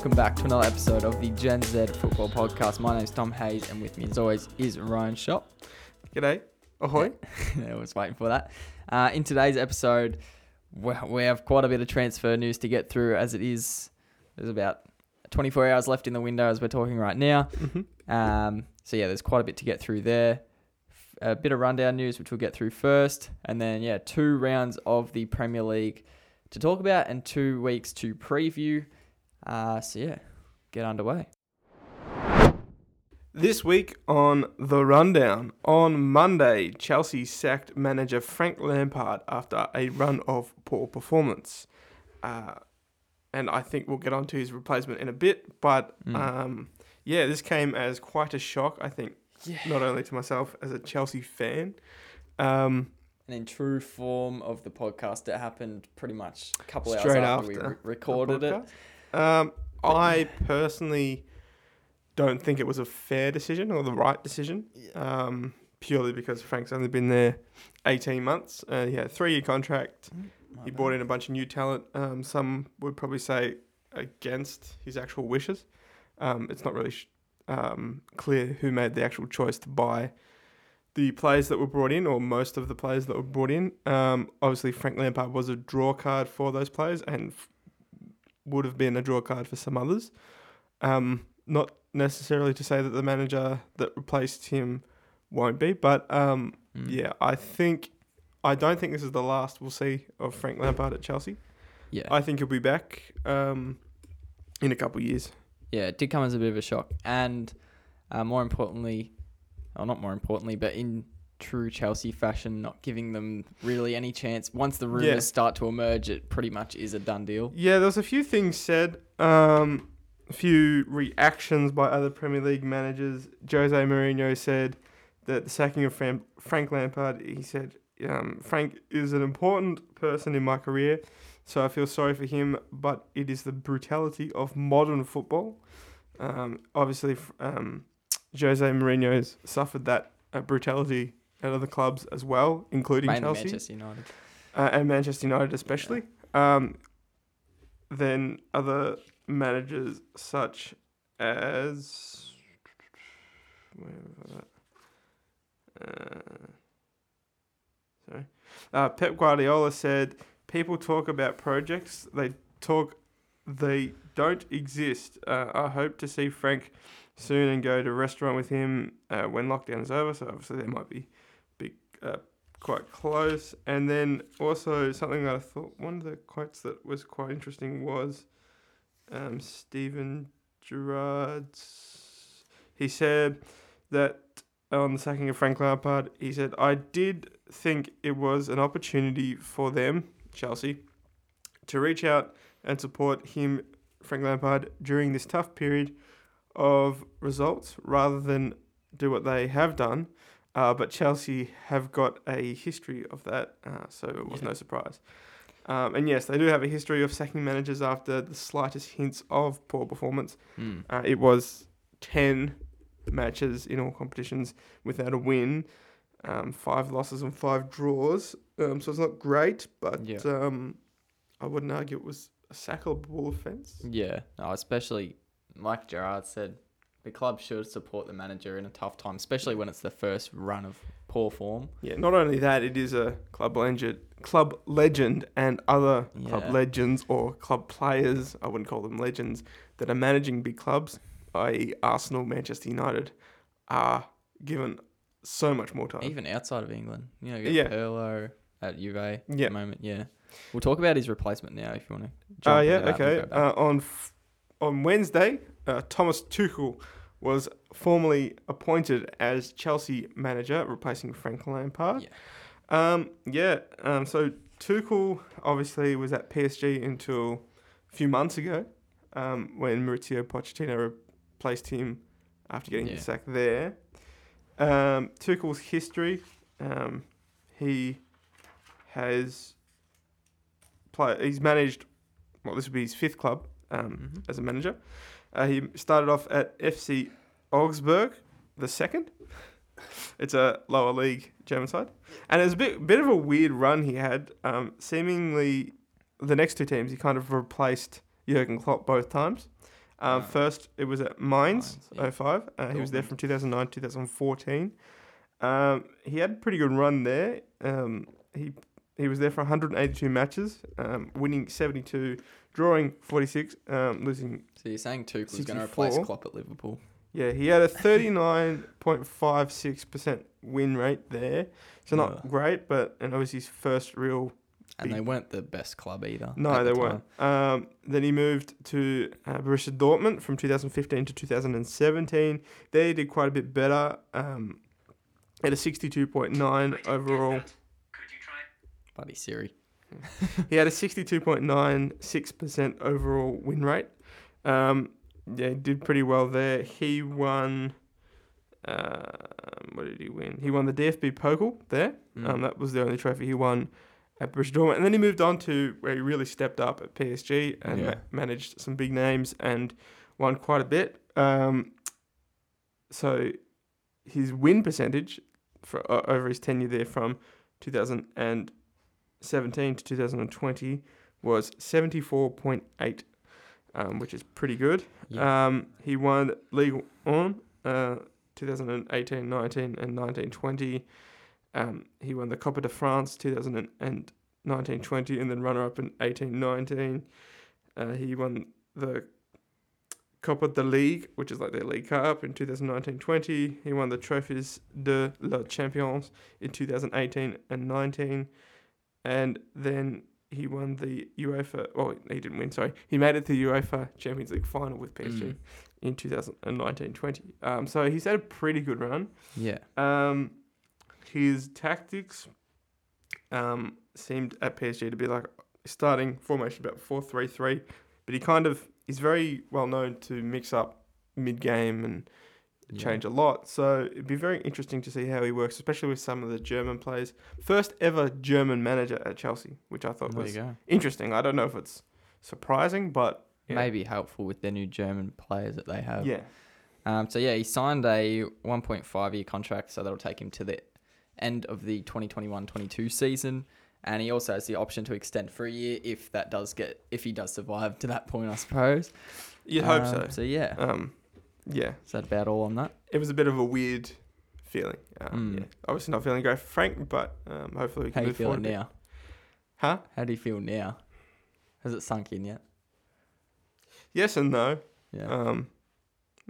welcome back to another episode of the Gen Z Football Podcast. My name is Tom Hayes, and with me, as always, is Ryan Shop. G'day. Ahoy. I was waiting for that. Uh, in today's episode, we we have quite a bit of transfer news to get through, as it is. There's about 24 hours left in the window as we're talking right now. Mm-hmm. Um, so yeah, there's quite a bit to get through there. A bit of rundown news, which we'll get through first, and then yeah, two rounds of the Premier League to talk about, and two weeks to preview. Uh, so yeah, get underway. This week on The Rundown, on Monday, Chelsea sacked manager Frank Lampard after a run of poor performance. Uh, and I think we'll get on to his replacement in a bit. But Mm. um, yeah, this came as quite a shock, I think, Yeah. not only to myself as a Chelsea fan. Um, And in true form of the podcast, it happened pretty much a couple hours Straight after, we re- recorded it. Um, I personally don't think it was a fair decision or the right decision. Um, purely because Frank's only been there 18 months. Uh, he had a three year contract. My He bad. brought in a bunch of new talent. Um, some would probably say against his actual wishes. Um, it's not really sh- um, clear who made the actual choice to buy the players that were brought in, or most of the players that were brought in. Um, obviously, Frank Lampard was a draw card for those players and f- would have been a draw card for some others. Um, not necessarily to say that the manager that replaced him won't be, but um, Mm. yeah, I think I don't think this is the last we'll see of Frank Lampard at Chelsea. Yeah. I think he'll be back um, in a couple of years. yeah, it did come as a bit of a shock. And uh, more importantly, or not more importantly, but in true Chelsea fashion, not giving them really any chance. Once the rumours Yeah. start to emerge, it pretty much is a done deal. Yeah, there was a few things said, um, a few reactions by other Premier League managers. Jose Mourinho said that the sacking of Fran- Frank Lampard, he said, um, Frank is an important person in my career, so I feel sorry for him, but it is the brutality of modern football. Um, obviously, um, Jose Mourinho's suffered that uh, brutality at other clubs as well, including Mainly Chelsea Manchester United. uh, and Manchester United especially. Um, then other managers such as where was that? Uh, sorry, uh, Pep Guardiola said, "People talk about projects. They talk. They don't exist. Uh, I hope to see Frank soon and go to a restaurant with him uh, when lockdown is over. So obviously there might be uh, quite close. And then also something that I thought one of the quotes that was quite interesting was um, Steven Gerrard's. He said that on the sacking of Frank Lampard, he said, I did think it was an opportunity for them, Chelsea, to reach out and support him, Frank Lampard, during this tough period of results rather than do what they have done. Uh, but Chelsea have got a history of that, uh, so it was Yeah. no surprise. Um, and yes, they do have a history of sacking managers after the slightest hints of poor performance. Mm. Uh, it was 10 matches in all competitions without a win, um, five losses and five draws. Um, so it's not great, but Yeah. um, I wouldn't argue it was a sackable offence. Yeah, no, especially like Gerrard said, the club should support the manager in a tough time, especially when it's the first run of poor form. Yeah, not only that, it is a club legend, club legend, and other club legends or club players. I wouldn't call them legends that are managing big clubs, i.e., Arsenal, Manchester United, are given so much more time. Even outside of England, you know, you Yeah. Pirlo at Juve at the moment. Yeah, we'll talk about his replacement now if you want to. Oh yeah, okay. Uh, on f- on Wednesday, uh, Thomas Tuchel was formally appointed as Chelsea manager, replacing Frank Lampard. Yeah. Um, yeah. Um, so Tuchel obviously was at PSG until a few months ago, um, when Mauricio Pochettino replaced him after getting Yeah. the sack there. Um, Tuchel's history, um, he has play, he's managed. Well, this would be his fifth club um, Mhm. as a manager. Uh, he started off at FC Augsburg, the second. It's a lower league German side, and it was a bit bit of a weird run he had. Um, seemingly, the next two teams he kind of replaced Jurgen Klopp both times. Um. First, it was at Mainz, yeah. 05. Uh, he was there from 2009 to 2014. Um, he had a pretty good run there. Um, he he was there for 182 matches, um, winning 72, drawing 46, um, losing. So you're saying Tuchel was going to replace 64. Klopp at Liverpool? Yeah, he had a 39.56% win rate there. So not Yeah. great, but and obviously his first real And Big- they weren't the best club either. No, at they the weren't. Um, then he moved to uh, Borussia Dortmund from 2015 to 2017. There he did quite a bit better. Um, at a 62.9 overall. Buddy Siri. He had a 62.96% overall win rate. Um, yeah, did pretty well there. He won. Um, what did he win? He won the DFB Pokal there. Mm. Um, that was the only trophy he won at Borussia Dortmund, and then he moved on to where he really stepped up at PSG and Yeah. ma- managed some big names and won quite a bit. Um, so his win percentage for uh, over his tenure there from 2017 to 2020 was 74.8, um, which is pretty good. Yeah. Um, he won League One, uh, 2018, 19, and 19, 20. Um, he won the Copa de France 2019, 20, and then runner up in 18, 19. Uh, he won the Copa de League, which is like their League Cup, in 2019, 20. He won the Trophies de la Champions in 2018 and 19. And then he won the UEFA. Well, he didn't win. Sorry, he made it to the UEFA Champions League final with PSG Mm. in 2019-20. Um, so he's had a pretty good run. Yeah. Um, his tactics um, seemed at PSG to be like starting formation about four three three, but he kind of he's very well known to mix up mid game and Yeah. change a lot. So it'd be very interesting to see how he works, especially with some of the German players. First ever German manager at Chelsea, which I thought There was interesting. I don't know if it's surprising, but yeah. Maybe helpful with their new German players that they have. yeah, Um, so yeah, he signed a 1.5 year contract, so that'll take him to the end of the 2021-22 season, and he also has the option to extend for a year if that does get if he does survive to that point, I suppose. you'd hope Um, so. So yeah, Um, yeah, is that about all on that? it was a bit of a weird feeling. Um, Mm. Yeah, obviously not feeling great for Frank, but um, hopefully we How can do you move feel forward. a bit. now? Huh? How do you feel now? Has it sunk in yet? Yes and no. Yeah. Um,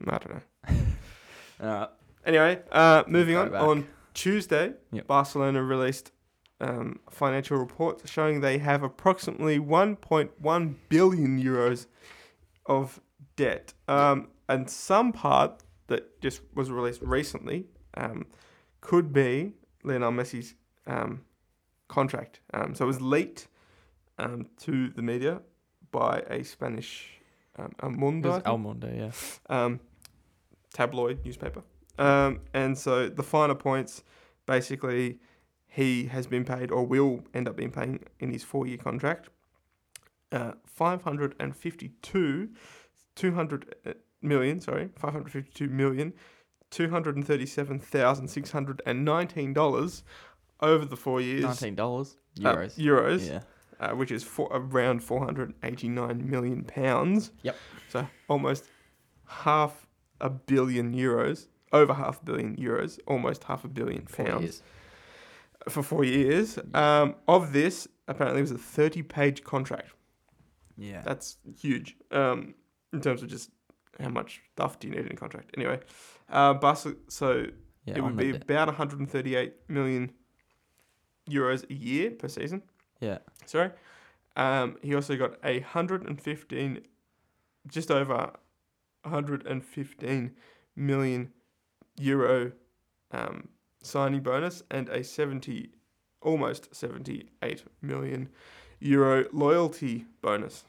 I don't know. all right. Anyway, uh, moving on. back. On Tuesday, Yep. Barcelona released um, financial reports showing they have approximately 1.1 billion euros of debt. Um, and some part that just was released recently um, could be Lionel Messi's um, contract. Um, so it was leaked um, to the media by a Spanish um, El Mundo, I was think El Mundo, yeah. um, tabloid newspaper. Um, and so the finer points, basically, he has been paid or will end up being paying in his four-year contract, uh, 552, 200 uh, million, sorry, 552 million, $237,619 over the four years. Nineteen dollars uh, euros. euros yeah. uh, which is for around 489 million pounds. Yep. So almost half a billion euros, over half a billion euros, almost half a billion pounds for four years. Um, of this, apparently, it was a 30-page contract. Yeah. That's huge um, in terms of just how much stuff do you need in a contract. Anyway, uh, Bus- so yeah. it would be about 138 million euros a year per season. Yeah. Sorry. Um, he also got a hundred and fifteen, just over hundred and fifteen million euro um, signing bonus and a seventy, almost seventy-eight million euro loyalty bonus.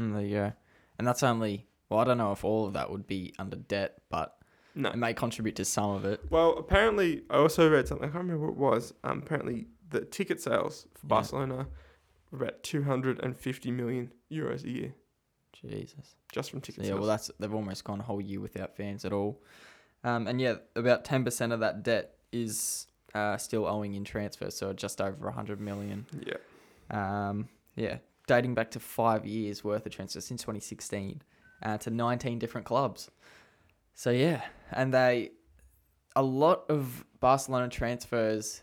Mm, there you go. And that's only well, I don't know if all of that would be under debt, but No. it may contribute to some of it. Well, apparently, I also read something. I can't remember what it was. Um, apparently, the ticket sales for Yeah. Barcelona were about two hundred and fifty million euros a year Jesus. just from So, ticket yeah, sales. well, that's they've almost gone a whole year without fans at all. Um, and yeah, about ten percent of that debt is uh, still owing in transfer, so just over hundred million. yeah. Um, yeah, dating back to five years worth of transfer since 2016, uh, to 19 different clubs. So yeah, and they a lot of Barcelona transfers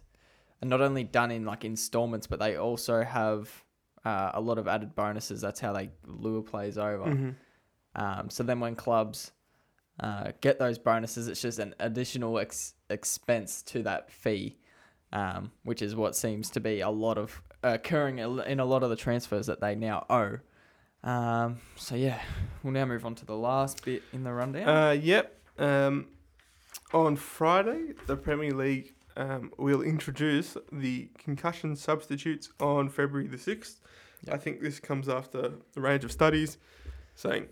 are not only done in like installments, but they also have uh, a lot of added bonuses. That's how they lure players over. Mhm. Um, so then when clubs uh, get those bonuses, it's just an additional ex- expense to that fee, um, which is what seems to be a lot of occurring in a lot of the transfers that they now owe. Um, so yeah, we'll now move on to the last bit in the rundown. Uh, yep. Um, on Friday, the Premier League um, will introduce the concussion substitutes on February the 6th. Yep. I think this comes after a range of studies saying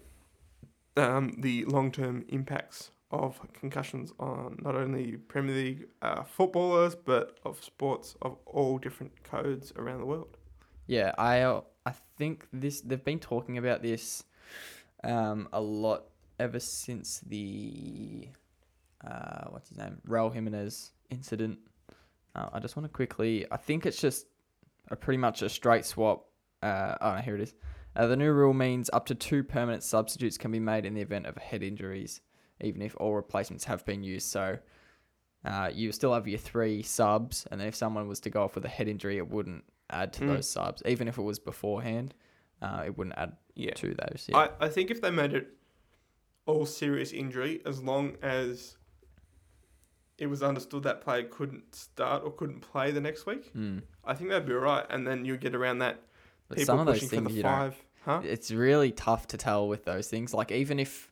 um, the long term impacts of concussions on not only Premier League uh, footballers but of sports of all different codes around the world. Yeah, I uh, I think this they've been talking about this um, a lot ever since the uh, what's his name Raul Jimenez incident. Uh, I just want to quickly. I think it's just a pretty much a straight swap. Uh, oh, here it is. Uh, the new rule means up to two permanent substitutes can be made in the event of head injuries, even if all replacements have been used. So uh, you still have your three subs, and then if someone was to go off with a head injury, it wouldn't add to Mm. those subs, even if it was beforehand. Uh, it wouldn't add Yeah. to those. Yeah. I, I think if they made it all serious injury, as long as it was understood that player couldn't start or couldn't play the next week, Mm. I think that'd be all right. And then you get around that But people some of those pushing for things the you don't. five. Huh? It's really tough to tell with those things. Like even if,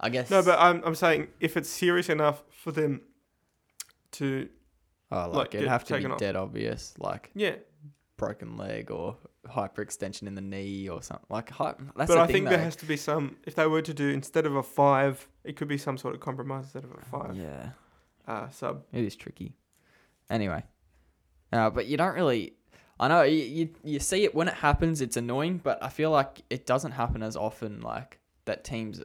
I guess. No, but I'm, I'm saying if it's serious enough for them to, oh, like, like, it'd have to be off. dead obvious, like yeah. broken leg or hyperextension in the knee or something. Like that's but I think there has to be some, if they were to do instead of a five, it could be some sort of compromise instead of a five Yeah, uh, sub. it is tricky. Anyway, uh, but you don't really. I know you, you you see it when it happens. It's annoying, but I feel like it doesn't happen as often. Like that teams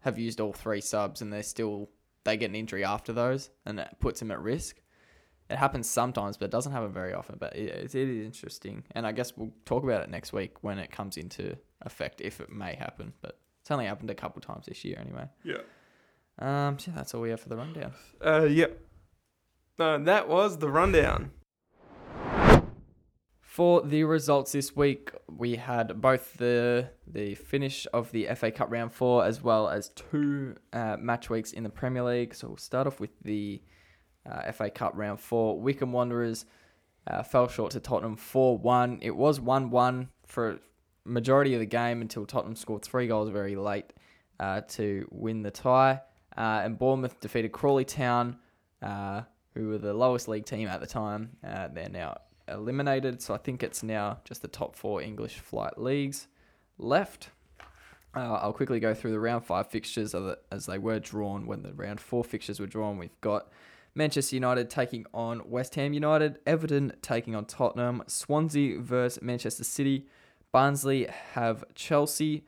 have used all three subs and they're still they get an injury after those, and that puts them at risk. It happens sometimes, but it doesn't happen very often. But it, it is interesting, and I guess we'll talk about it next week when it comes into effect, if it may happen. But it's only happened a couple times this year, anyway. Yeah. Um, so that's all we have for the rundown. Uh, yep. No, that was the rundown. For the results this week, we had both the the finish of the FA Cup round four as well as two uh, match weeks in the Premier League. So we'll start off with the uh, FA Cup round four. Wycombe Wanderers uh, fell short to Tottenham four one. It was one one for majority of the game until Tottenham scored three goals very late uh, to win the tie. Uh, and Bournemouth defeated Crawley Town, uh, who were the lowest league team at the time. Uh, they're now eliminated. So I think it's now just the top four English flight leagues left. Uh, I'll quickly go through the round five fixtures as they were drawn when the round four fixtures were drawn. We've got Manchester United taking on West Ham United, Everton taking on Tottenham, Swansea versus Manchester City, Barnsley have Chelsea,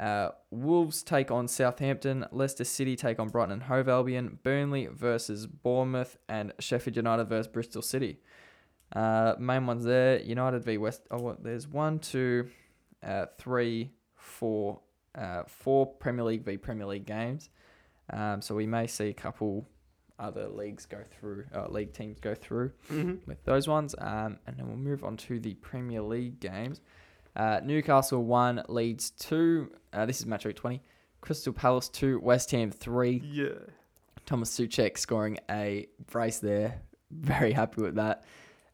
uh, Wolves take on Southampton, Leicester City take on Brighton and Hove Albion, Burnley versus Bournemouth, and Sheffield United versus Bristol City. Uh, main ones there: United v West. Oh, what? There's one, two, uh, three, four, uh, four Premier League v Premier League games. Um, so we may see a couple other leagues go through, uh, league teams go through Mm-hmm. with those ones. Um, and then we'll move on to the Premier League games. Uh, Newcastle 1, Leeds 2. Uh, this is match week 20. Crystal Palace 2, West Ham 3. Yeah. Thomas Soucek scoring a brace there. Very happy with that.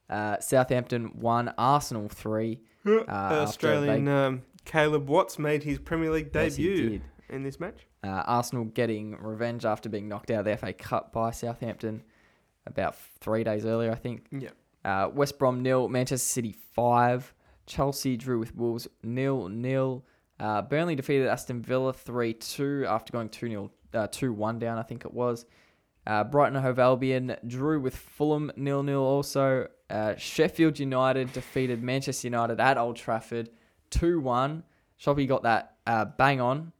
Uh, Southampton 1, Arsenal 3. Uh, Australian they- um, Caleb Watts made his Premier League Yes, debut did. In this match. Uh, Arsenal getting revenge after being knocked out of the FA Cup by Southampton about three days earlier, I think. Yeah. Uh, West Brom nil, Manchester City five, Chelsea drew with Wolves nil nil. Uh, Burnley defeated Aston Villa three two after going two 0 uh, two one down, I think it was. Uh, Brighton and Hove Albion drew with Fulham nil nil. Also, uh, Sheffield United defeated Manchester United at Old Trafford two one. Shoppy got that uh, bang on.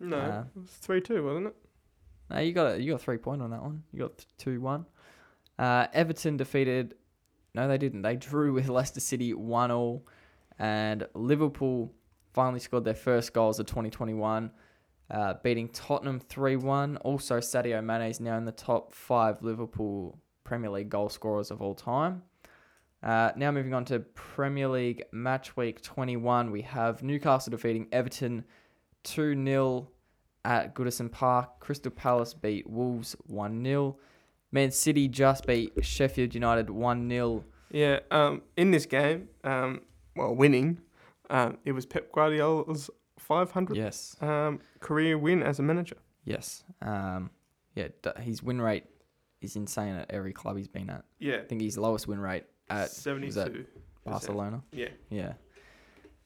No, Uh, it was 3 2, wasn't it? No, you got a, you got three point on that one. You got two one. Uh, Everton defeated. No, they didn't. They drew with Leicester City one all, and Liverpool finally scored their first goals of 2021, uh, beating Tottenham 3 1. Also, Sadio Mane is now in the top five Liverpool Premier League goal scorers of all time. Uh, now moving on to Premier League match week 21, we have Newcastle defeating Everton 2 0 at Goodison Park. Crystal Palace beat Wolves 1 0. Man City just beat Sheffield United 1 0. Yeah, um, in this game, um, well, winning, um, it was Pep Guardiola's 500th Yes. um, career win as a manager. Yes. Um, yeah, his win rate is insane at every club he's been at. Yeah, I think his lowest win rate at was 72. that Barcelona. Yeah. Yeah.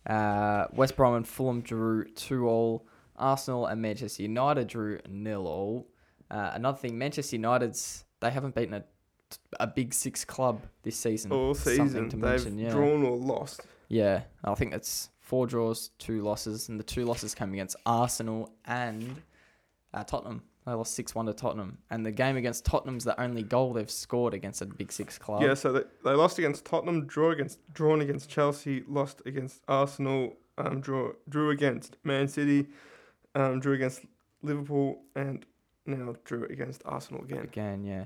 Uh, West Brom and Fulham drew 2 all. Arsenal and Manchester United drew nil all. Uh, another thing, Manchester United's they haven't beaten a a big six club this season. All Something season, to they've mention, yeah. drawn or lost. Yeah, I think that's four draws, two losses, and the two losses came against Arsenal and uh, Tottenham. They lost six one to Tottenham, and the game against Tottenham's the only goal they've scored against a Big Six club. Yeah, so they, they lost against Tottenham, draw against drawn against Chelsea, lost against Arsenal, um, draw drew against Man City, um, drew against Liverpool, and now drew against Arsenal again. Again, yeah.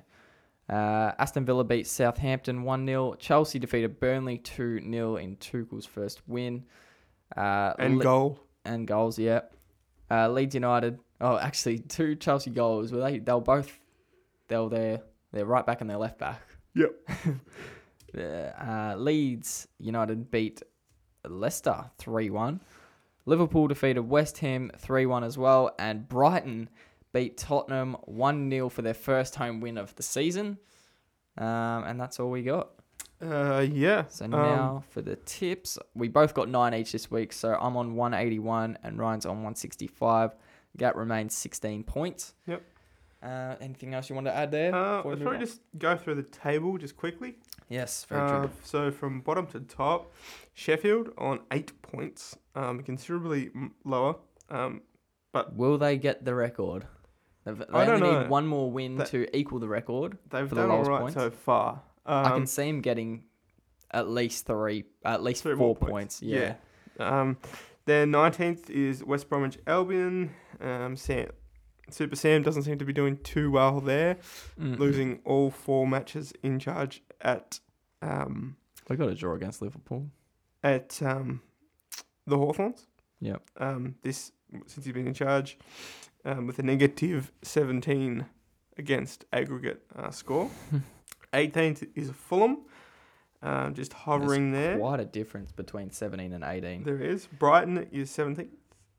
Uh, Aston Villa beat Southampton 1 0. Chelsea defeated Burnley 2 0 in Tuchel's first win. Uh, And Le- goal. and goals, yeah. Uh, Leeds United. Oh, actually, two Chelsea goals. Were they? They were both. They were there. They're right back and their left back. Yep. uh, Leeds United beat Leicester three one. Liverpool defeated West Ham three one as well, and Brighton beat Tottenham one 0 for their first home win of the season. Um, and that's all we got. Uh, yeah. So um, now for the tips, we both got nine each this week. So I'm on 181 and Ryan's on 165. Gap remains 16 points. Yep. Uh, anything else you want to add there? Uh, let's probably on? just go through the table just quickly. yes, very Uh, true. so from bottom to top, Sheffield on eight points, um, considerably lower. Um, Will they get the record? They've, they I don't only know. need one more win That- to equal the record. they've For the done all lowest right points? so far. Um, I can see them getting at least three, at least Three four points. points. Yeah. Um, then nineteenth is West Bromwich Albion. Um, Sam, Super Sam doesn't seem to be doing too well there, Mm. losing all four matches in charge at um, They got a draw against Liverpool. at um, the Hawthorns. Yep. Um, this since he's been in charge, um, with a negative seventeen against aggregate uh, score. Eighteenth is Fulham, um, just hovering there. Quite a difference between 17 and 18. There is. Brighton is 17th.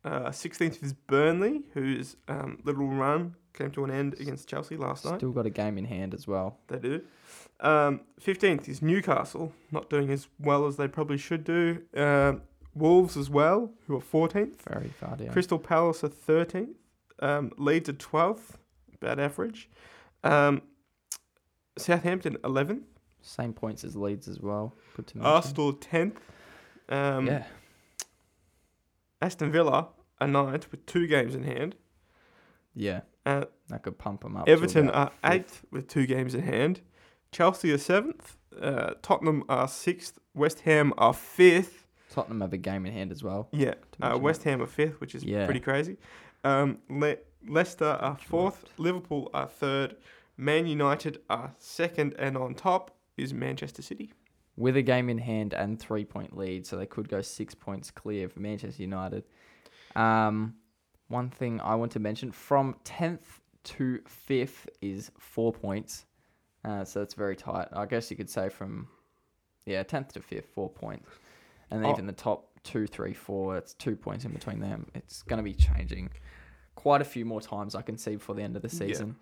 Uh, 16th is Burnley, whose um, little run came to an end against Chelsea last night. Still got a game in hand as well. They do. Um, 15th is Newcastle, not doing as well as they probably should do. Um, Wolves as well, who are 14th. Very far down. Crystal Palace are 13th. Um, Leeds are 12th, about average. Um, Southampton 11th. Same points as Leeds as well. Good to mention. Arsenal 10th. Um, yeah. Aston Villa are ninth with two games in hand. Yeah. Uh, That could pump them up. Everton are fifth. eighth with two games in hand. Chelsea are seventh. Uh, Tottenham are sixth. West Ham are fifth. Tottenham have a game in hand as well. Yeah, uh, West Ham are fifth, which is Yeah. pretty crazy. Um, Le- Leicester are fourth. Liverpool are third. Man United are second, and on top is Manchester City. With a game in hand and three point lead, so they could go six points clear for Manchester United. Um, one thing I want to mention from 10th to 5th is four points, uh, so it's very tight. I guess you could say from yeah 10th to 5th, four points, and Oh. even the top two, three, four, it's two points in between them. It's going to be changing quite a few more times. I can see before the end of the Yeah. season.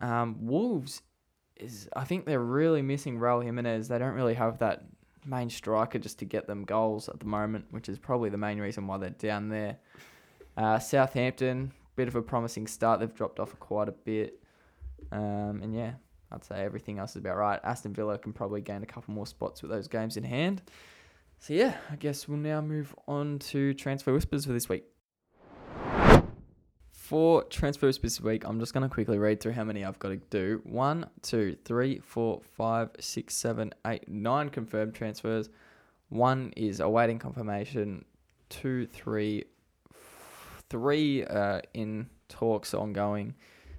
Um, Wolves is I think they're really missing Raul Jimenez. They don't really have that main striker just to get them goals at the moment, which is probably the main reason why they're down there. Uh, Southampton, bit of a promising start. They've dropped off quite a bit. Um, and yeah, I'd say everything else is about right. Aston Villa can probably gain a couple more spots with those games in hand. So yeah, I guess we'll now move on to transfer whispers for this week. For transfer whispers this week, I'm just going to quickly read through how many I've got to do. One, two, three, four, five, six, seven, eight, nine confirmed transfers. One is awaiting confirmation. two, three, three uh, in talks ongoing.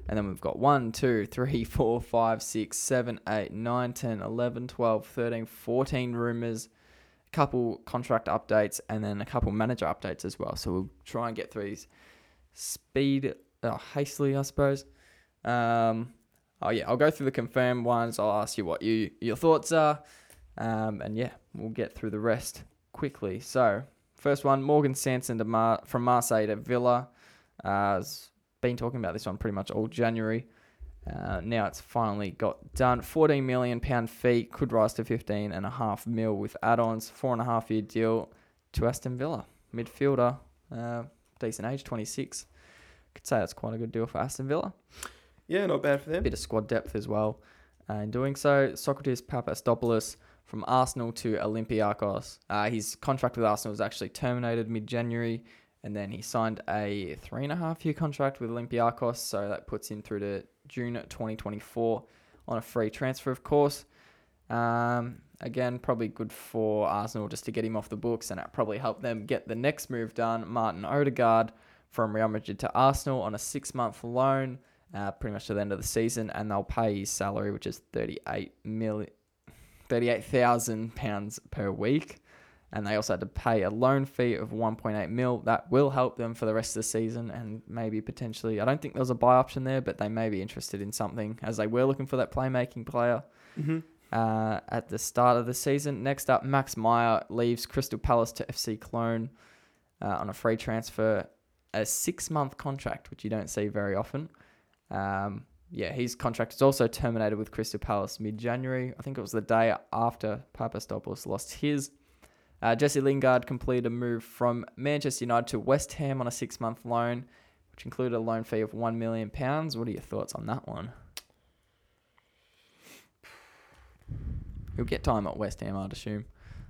And then we've got 1, 2, 3, 4, 5, 6, 7, 8, 9, 10, 11, 12, 13, 14 rumours, a couple contract updates, and then a couple manager updates as well. So we'll try and get through these speed, uh, hastily, I suppose. Um, oh, yeah, I'll go through the confirmed ones. I'll ask you what you your thoughts are. Um, and yeah, we'll get through the rest quickly. So, first one Morgan Sanson to Mar- from Marseille to Villa. Uh, has been talking about this one pretty much all January. Uh, now it's finally got done. 14 million pound fee could rise to 15 and a half mil with add-ons. Four and a half year deal to Aston Villa midfielder, uh, decent age, 26. Could say that's quite a good deal for Aston Villa. Yeah, not bad for them. bit of squad depth as well. Uh, in doing so, Socrates Papastopoulos from Arsenal to Olympiacos. Uh, his contract with Arsenal was actually terminated mid-January, and then he signed a three and a half year contract with Olympiacos. So that puts him through to June 2024 on a free transfer, of course. Um, again, probably good for Arsenal just to get him off the books, and that probably help them get the next move done. Martin Odegaard from Real Madrid to Arsenal on a six-month loan uh, pretty much to the end of the season, and they'll pay his salary, which is £38,000 per week, and they also had to pay a loan fee of one point eight mil. That will help them for the rest of the season, and maybe potentially. I don't think there was a buy option there, but they may be interested in something as they were looking for that playmaking player. Mm-hmm. Uh, at the start of the season. Next up, Max Meyer leaves Crystal Palace to FC Cologne uh, on a free transfer, a six-month contract, which you don't see very often. Um, yeah, his contract is also terminated with Crystal Palace mid-January. I think it was the day after Papastopoulos lost his. Uh, Jesse Lingard completed a move from Manchester United to West Ham on a six-month loan, which included a loan fee of one million pounds. What are your thoughts on that one? He'll get time at West Ham, I'd assume.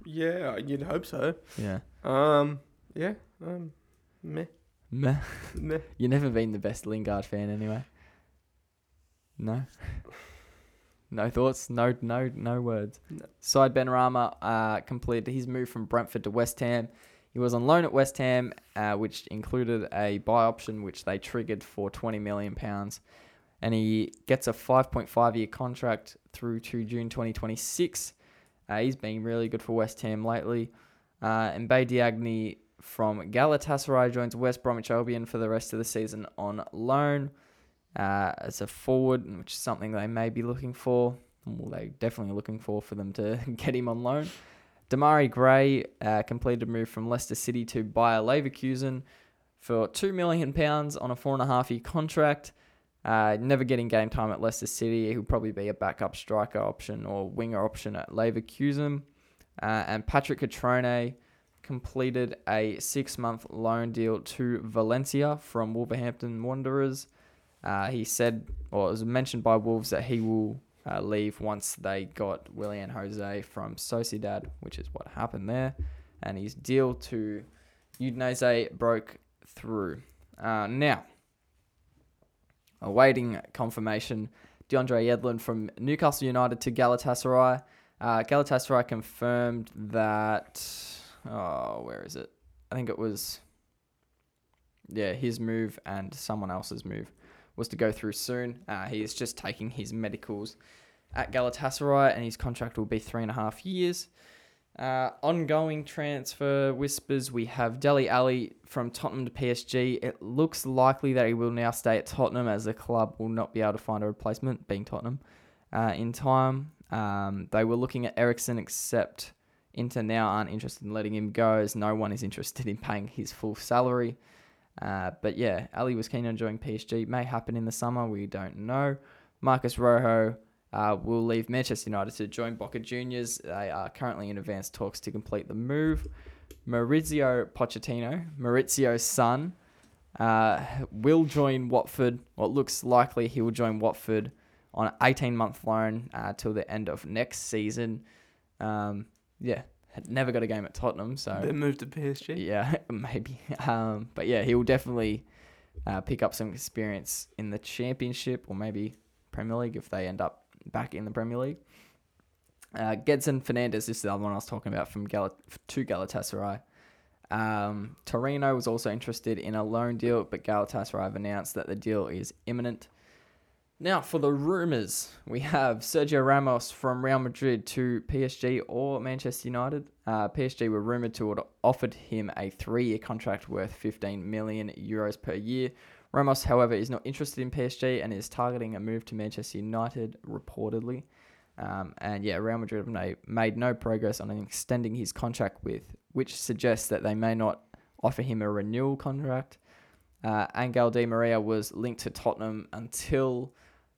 Yeah, you'd hope so. Yeah. Um, yeah, um, meh, Meh. meh. You've never been the best Lingard fan, anyway. No. No thoughts. No, no, no words. No. Said Benrahma uh, completed his move from Brentford to West Ham. He was on loan at West Ham, uh, which included a buy option, which they triggered for twenty million pounds, and he gets a five point five year contract through to June twenty twenty six. Uh, he's been really good for West Ham lately. Uh, and Mbaye Diagne from Galatasaray joins West Bromwich Albion for the rest of the season on loan uh, as a forward, which is something they may be looking for. Well, they definitely looking for for them to get him on loan. Demarai Gray uh, completed a move from Leicester City to Bayer Leverkusen for two million pounds on a four and a half year contract. Uh, never getting game time at Leicester City. He'll probably be a backup striker option or winger option at Leverkusen. Uh, and Patrick Cutrone completed a six month loan deal to Valencia from Wolverhampton Wanderers. Uh, he said, or it was mentioned by Wolves, that he will uh, leave once they got Willian Jose from Sociedad, which is what happened there. And his deal to Udinese broke through. Uh, now, awaiting confirmation, DeAndre Yedlin from Newcastle United to Galatasaray. Uh, Galatasaray confirmed that. Oh, where is it? I think it was. Yeah, his move and someone else's move was to go through soon. Uh, he is just taking his medicals at Galatasaray, and his contract will be three and a half years. Uh, ongoing transfer whispers we have Dele Alli from Tottenham to PSG. It looks likely that he will now stay at Tottenham as the club will not be able to find a replacement, being Tottenham, uh, in time. Um, they were looking at Eriksen, except Inter now aren't interested in letting him go, as no one is interested in paying his full salary. Uh, but yeah, Ali was keen on joining PSG. May happen in the summer. We don't know. Marcos Rojo uh, will leave Manchester United to join Boca Juniors. They are currently in advanced talks to complete the move. Maurizio Pochettino, Mauricio's son, uh, will join Watford. What looks likely he will join Watford on an 18 month loan uh, till the end of next season. Um, yeah, had never got a game at Tottenham, so Then moved to PSG. yeah, maybe. Um, but yeah, he will definitely uh, pick up some experience in the Championship or maybe Premier League if they end up back in the Premier League. Uh, Gedson Fernandes, this is the other one I was talking about from Gal- to Galatasaray. Um, Torino was also interested in a loan deal, but Galatasaray have announced that the deal is imminent. Now, for the rumours, we have Sergio Ramos from Real Madrid to PSG or Manchester United. Uh, PSG were rumoured to have offered him a three year contract worth 15 million euros per year. Ramos, however, is not interested in PSG and is targeting a move to Manchester United, reportedly. Um, and yeah, Real Madrid have made no progress on extending his contract with, which suggests that they may not offer him a renewal contract. Uh, Angel Di Maria was linked to Tottenham until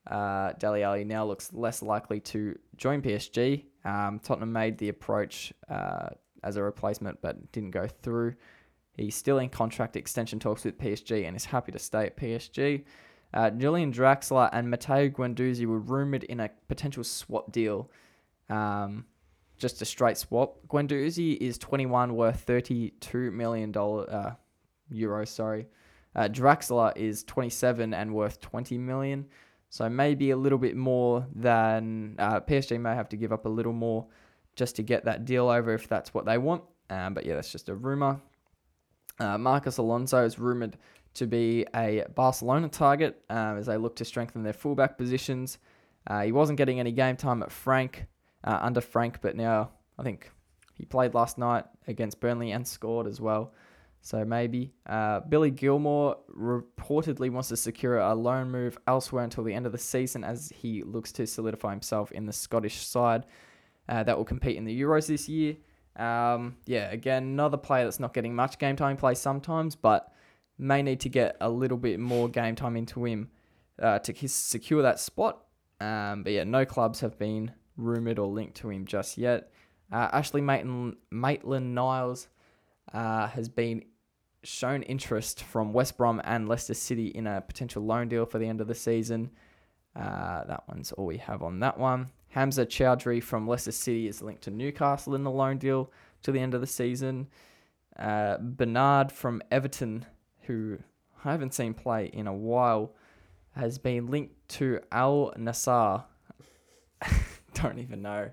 uh, Alli now looks less likely to join PSG. Um, Tottenham made the approach uh, as a replacement, but didn't go through. He's still in contract extension talks with PSG and is happy to stay at PSG. Uh, Julian Draxler and Matteo Guendouzi were rumored in a potential swap deal. Um, just a straight swap. Guendouzi is 21, worth 32 million dollar uh, euros. Sorry. Uh, Draxler is 27 and worth 20 million. So maybe a little bit more than uh, PSG may have to give up a little more just to get that deal over if that's what they want. Um, but yeah, that's just a rumor. Uh, Marcos Alonso is rumored to be a Barcelona target um, as they look to strengthen their fullback positions. Uh, he wasn't getting any game time at Frank uh, under Frank, but now I think he played last night against Burnley and scored as well. So maybe. Uh, Billy Gilmour reportedly wants to secure a loan move elsewhere until the end of the season as he looks to solidify himself in the Scottish side uh, that will compete in the Euros this year. Um, yeah, again, another player that's not getting much game time play sometimes, but may need to get a little bit more game time into him uh, to secure that spot. Um, but yeah, no clubs have been rumoured or linked to him just yet. Uh, Ashley Maitland Niles uh, has been shown interest from West Brom and Leicester City in a potential loan deal for the end of the season. Uh, that one's all we have on that one. Hamza Choudhury from Leicester City is linked to Newcastle in the loan deal to the end of the season. Uh, Bernard from Everton, who I haven't seen play in a while, has been linked to Al Nassr. Don't even know.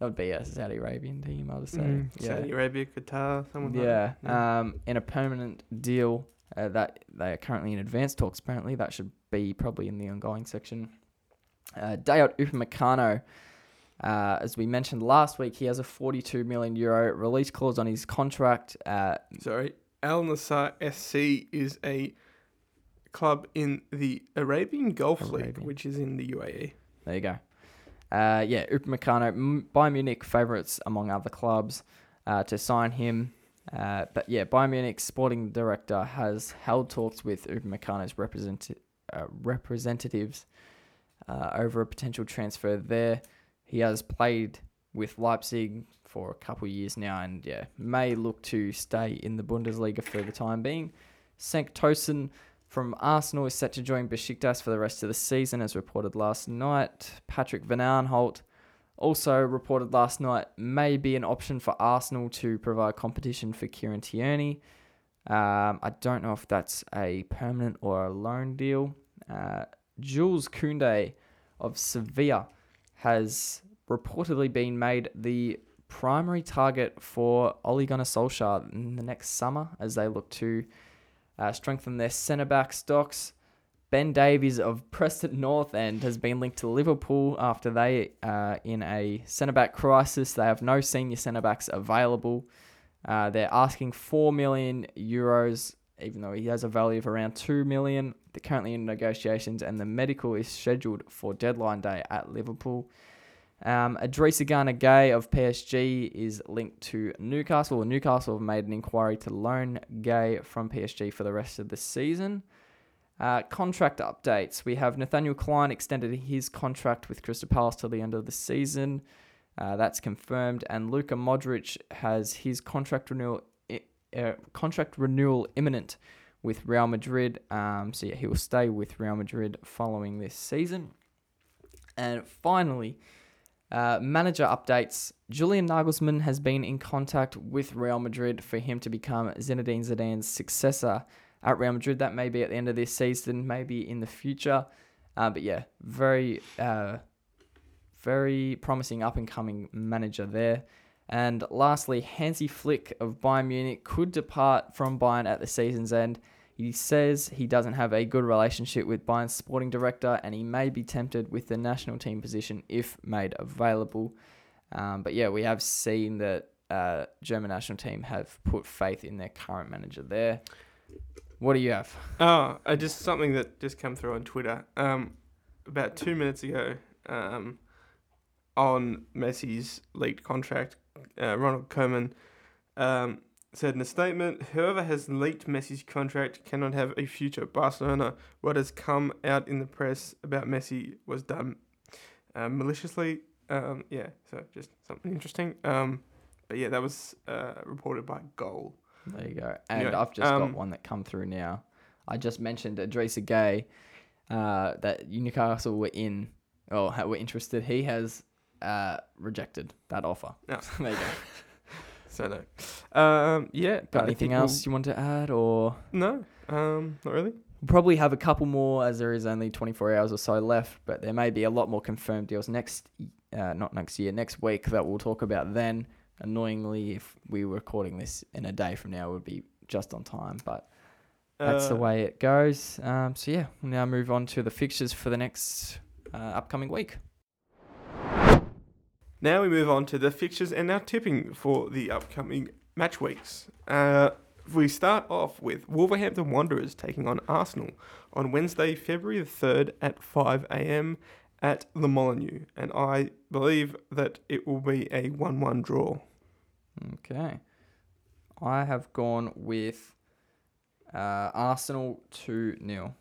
That would be a Saudi Arabian team, I would say. Mm, yeah. Saudi Arabia, Qatar, someone yeah, like yeah. Um, in a permanent deal uh, that they are currently in advanced talks. Apparently, that should be probably in the ongoing section. Uh, Dayot Upamecano, uh, as we mentioned last week, he has a 42 million euro release clause on his contract. Uh, Sorry, Al Nassr SC is a club in the Arabian Gulf Arabian. League, which is in the UAE. There you go. Uh, yeah, Upamecano, Bayern Munich favourites among other clubs uh, to sign him. Uh, but yeah, Bayern Munich sporting director has held talks with Upamecano's represent- uh, representatives uh, over a potential transfer there. He has played with Leipzig for a couple years now and yeah, may look to stay in the Bundesliga for the time being. Cenk Tosun from Arsenal is set to join Besiktas for the rest of the season, as reported last night. Patrick Van Aanholt, also reported last night, may be an option for Arsenal to provide competition for Kieran Tierney. Um, I don't know if that's a permanent or a loan deal. Uh, Jules Koundé of Sevilla has reportedly been made the primary target for Ole Gunnar Solskjaer in the next summer as they look to uh, strengthen their centre back stocks. Ben Davies of Preston North End has been linked to Liverpool after they are in a centre back crisis. They have no senior centre backs available. Uh, they're asking 4 million euros, even though he has a value of around 2 million. Currently in negotiations, and the medical is scheduled for deadline day at Liverpool. Um, Idrissa Gana Gueye of PSG is linked to Newcastle. Newcastle have made an inquiry to loan Gueye from PSG for the rest of the season. Uh, contract updates. We have Nathaniel Clyne extended his contract with Crystal Palace till the end of the season. Uh, that's confirmed. And Luka Modric has his contract renewal uh, contract renewal imminent with Real Madrid. Um, so yeah, he will stay with Real Madrid following this season. And finally, uh, manager updates. Julian Nagelsmann has been in contact with Real Madrid for him to become Zinedine Zidane's successor at Real Madrid. That may be at the end of this season, maybe in the future. Uh, but yeah, very, uh, very promising up and coming manager there. And lastly, Hansi Flick of Bayern Munich could depart from Bayern at the season's end. He says he doesn't have a good relationship with Bayern's sporting director and he may be tempted with the national team position if made available. Um, but yeah, we have seen that uh, German national team have put faith in their current manager there. What do you have? Oh, uh, just something that just came through on Twitter. Um, about two minutes ago, um, on Messi's leaked contract, uh, Ronald Koeman um, said in a statement, "Whoever has leaked Messi's contract cannot have a future at Barcelona. What has come out in the press about Messi was done uh, maliciously. Um, yeah, so just something interesting. Um, but yeah, that was uh, reported by Goal. There you go. And Yeah, I've just got um, one that come through now. I just mentioned Idrissa Gueye uh, that Newcastle were in or were interested. He has uh, rejected that offer. Yeah. there you go. So no. Um, yeah. Got anything else you want to add or? No. Um, not really. We'll probably have a couple more as there is only 24 hours or so left, but there may be a lot more confirmed deals next, uh, not next year, next week that we'll talk about then. Annoyingly, if we were recording this in a day from now, it would be just on time, but that's the Uh, way it goes. Um, so yeah, we'll now move on to the fixtures for the next uh, upcoming week. Now we move on to the fixtures and our tipping for the upcoming match weeks. Uh, we start off with Wolverhampton Wanderers taking on Arsenal on Wednesday, February the 3rd at 5 a.m. at the Molineux. And I believe that it will be a 1 1 draw. Okay, I have gone with uh, Arsenal two 0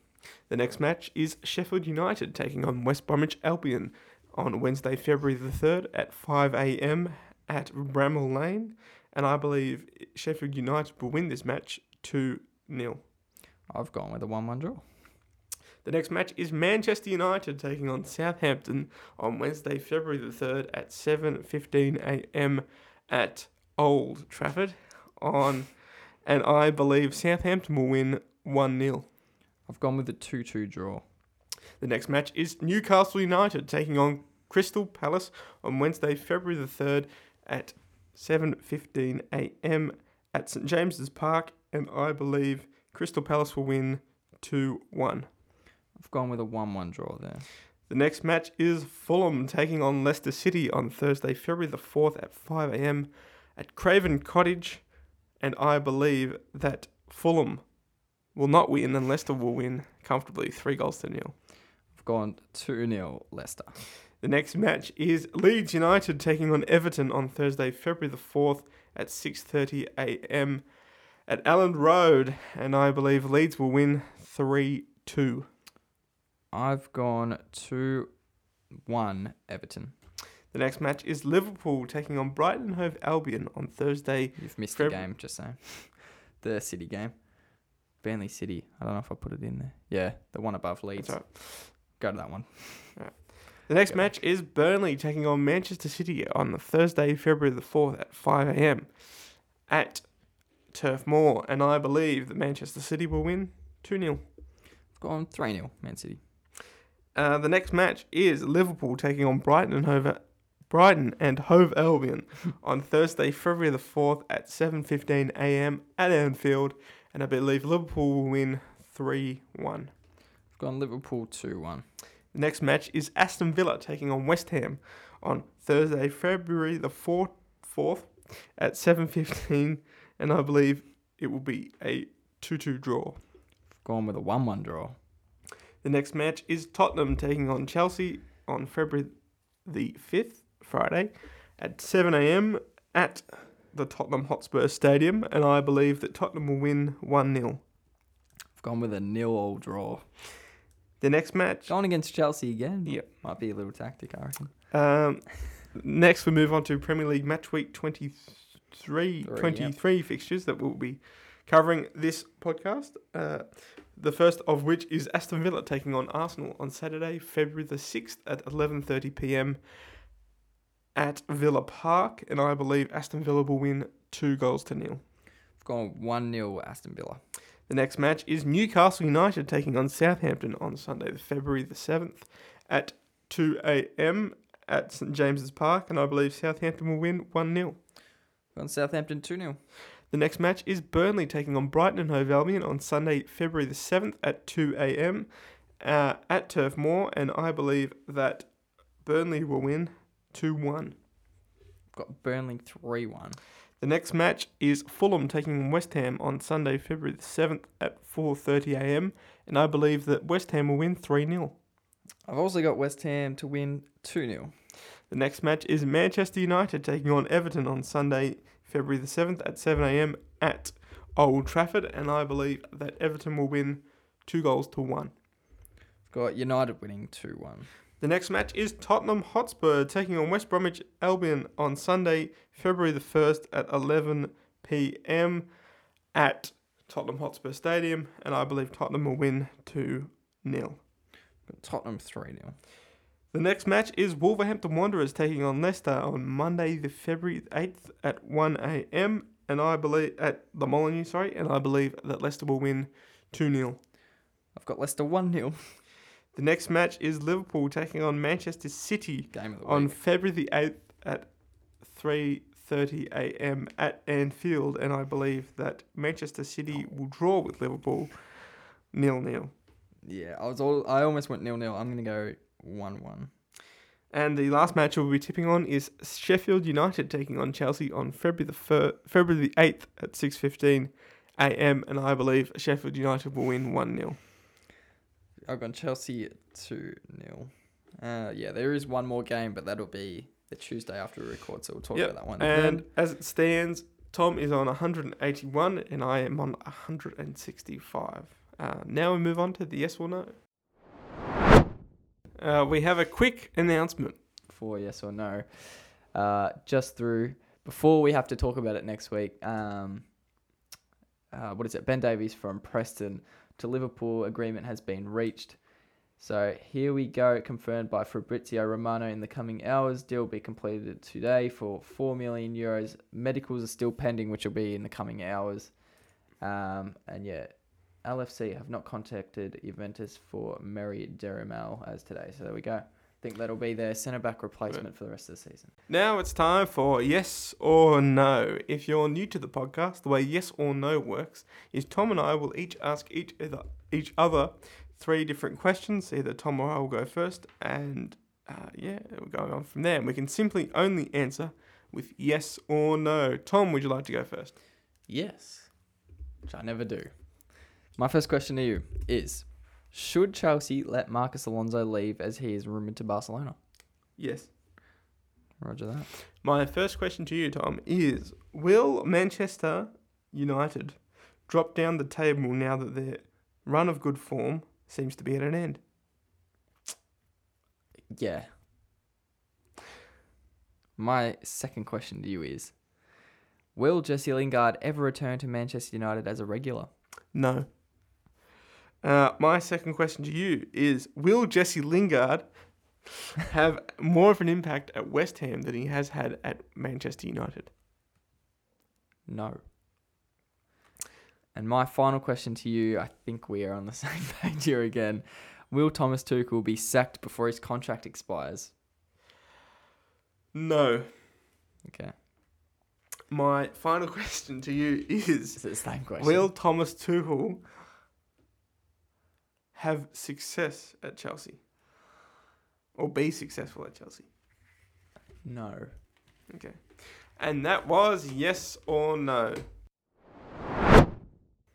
The next match is Sheffield United taking on West Bromwich Albion on Wednesday, February the 3rd at 5 a.m. at Bramall Lane. And I believe Sheffield United will win this match 2 0. I've gone with a one-one draw. The next match is Manchester United taking on Southampton on Wednesday, February the 3rd at 7:15 a.m. at Old Trafford on and I believe Southampton will win 1-0. I've gone with a two-two draw. The next match is Newcastle United taking on Crystal Palace on Wednesday, February the 3rd at 7:15 a.m. at St James's Park and I believe Crystal Palace will win 2-1. I've gone with a one-one draw there. The next match is Fulham taking on Leicester City on Thursday, February the 4th at 5 a.m. at Craven Cottage. And I believe that Fulham will not win and Leicester will win comfortably, three goals to nil. Gone two 0 Leicester. The next match is Leeds United taking on Everton on Thursday, February the 4th at 6:30 a.m. at Elland Road, and I believe Leeds will win 3-2. I've gone two one Everton. The next match is Liverpool taking on Brighton Hove Albion on Thursday, You've missed Feb- the game, just saying. the City game. Burnley City. I don't know if I put it in there. Yeah, the one above Leeds. Right. Go to that one. The next match is Burnley taking on Manchester City on the Thursday, February the 4th at 5 a.m. at Turf Moor. And I believe that Manchester City will win 2 0. I've gone 3 0 Man City. Uh, the next match is Liverpool taking on Brighton and Hove, Brighton and Hove Albion on Thursday, February the 4th at 7.15 a.m. at Anfield. And I believe Liverpool will win 3 1. Gone Liverpool 2 1. The next match is Aston Villa taking on West Ham on Thursday, February the 4th, 4th at 7.15 and I believe it will be a 2-2 draw. I've gone with a 1 1 draw. The next match is Tottenham taking on Chelsea on February the 5th, Friday, at 7am at the Tottenham Hotspur Stadium and I believe that Tottenham will win 1-0. I've gone with a nil all draw. The next match Going against Chelsea again. Yep. Might be a little tactic, I reckon. Um, next, we move on to Premier League match week 23, Three, 23 fixtures that we'll be covering this podcast. Uh, the first of which is Aston Villa taking on Arsenal on Saturday, February the 6th at 11:30 p.m. at Villa Park, and I believe Aston Villa will win two goals to nil. I've gone 1 0 Aston Villa. The next match is Newcastle United taking on Southampton on Sunday, February the 7th at 2 a.m. at St James's Park, and I believe Southampton will win 1 0. On Southampton 2 0. The next match is Burnley taking on Brighton and Hove Albion on Sunday, February the 7th at 2 a.m. Uh, at Turf Moor, and I believe that Burnley will win 2 1. Got Burnley 3 1. The next match is Fulham taking West Ham on Sunday, February the 7th at 4:30 a.m. and I believe that West Ham will win 3-0. I've also got West Ham to win 2 0. The next match is Manchester United taking on Everton on Sunday, February the 7th at 7 a.m. at Old Trafford and I believe that Everton will win 2 goals to 1. I've got United winning 2 1. The next match is Tottenham Hotspur taking on West Bromwich Albion on Sunday, February the 1st at 11 p.m. at Tottenham Hotspur Stadium, and I believe Tottenham will win 2 0. Tottenham 3 0. The next match is Wolverhampton Wanderers taking on Leicester on Monday, the February 8th at 1 a.m. and I believe at the Molineux, sorry, and I believe that Leicester will win 2 0. I've got Leicester 1 0. The next match is Liverpool taking on Manchester City Game of the on. February the 8th at 3:30 a.m. at Anfield and I believe that Manchester City will draw with Liverpool nil nil. Yeah, I was all I almost went nil nil. I'm gonna go one one. And the last match we'll be tipping on is Sheffield United taking on Chelsea on February the fir- February the 8th at 6:15 a.m. and I believe Sheffield United will win 1-0. I've gone Chelsea two 0 Uh, yeah, there is one more game, but that'll be the Tuesday after we record, so we'll talk Yep, about that one. And then. as it stands, Tom is on 181 and I am on 165. Uh, now we move on to the yes or no. Uh, we have a quick announcement. for yes or no. Uh, just through before we have to talk about it next week. Um, uh, what is it? Ben Davies from Preston to Liverpool agreement has been reached. So here we go, confirmed by Fabrizio Romano in the coming hours. Deal will be completed today for four million euros. Medicals are still pending, which will be in the coming hours. Um, and yeah, LFC have not contacted Juventus for Merih Demiral as today. So there we go. Think that'll be their centre back replacement for the rest of the season. Now it's time for yes or no. If you're new to the podcast, the way yes or no works is Tom and I will each ask each other, each other three different questions. Either Tom or I will go first, and uh, yeah, we'll go on from there. And we can simply only answer with yes or no. Tom, would you like to go first? Yes, which I never do. My first question to you is Should Chelsea let Marcos Alonso leave as he is rumoured to Barcelona? Yes. Roger that. My first question to you, Tom, is Will Manchester United drop down the table now that their run of good form seems to be at an end? Yeah. My second question to you is Will Jesse Lingard ever return to Manchester United as a regular? No. Uh, my second question to you is Will Jesse Lingard have more of an impact at West Ham than he has had at Manchester United? No. And my final question to you, I think we are on the same page here again. Will Thomas Tuchel be sacked before his contract expires? No. Okay. My final question to you is Is it the same question? Will Thomas Tuchel have success at Chelsea? Or be successful at Chelsea? No. Okay. And that was yes or no.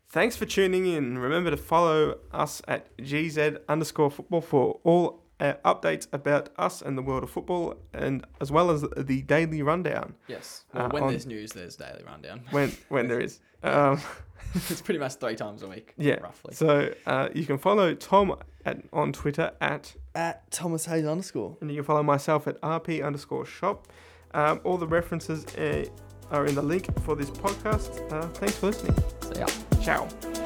Thanks for tuning in. Remember to follow us at GZ underscore football for all uh, updates about us and the world of football, and as well as the daily rundown Yes. Well, Well, when there's there's news, there's daily rundown. when when there is. Um, it's pretty much three times a week. Yeah. Roughly. so uh, you can follow Tom at, on Twitter at, At Thomas Hayes underscore. and you can follow myself at rp underscore shop. Um, all the references uh, are in the link for this podcast. Uh, thanks for listening. See ya. Ciao.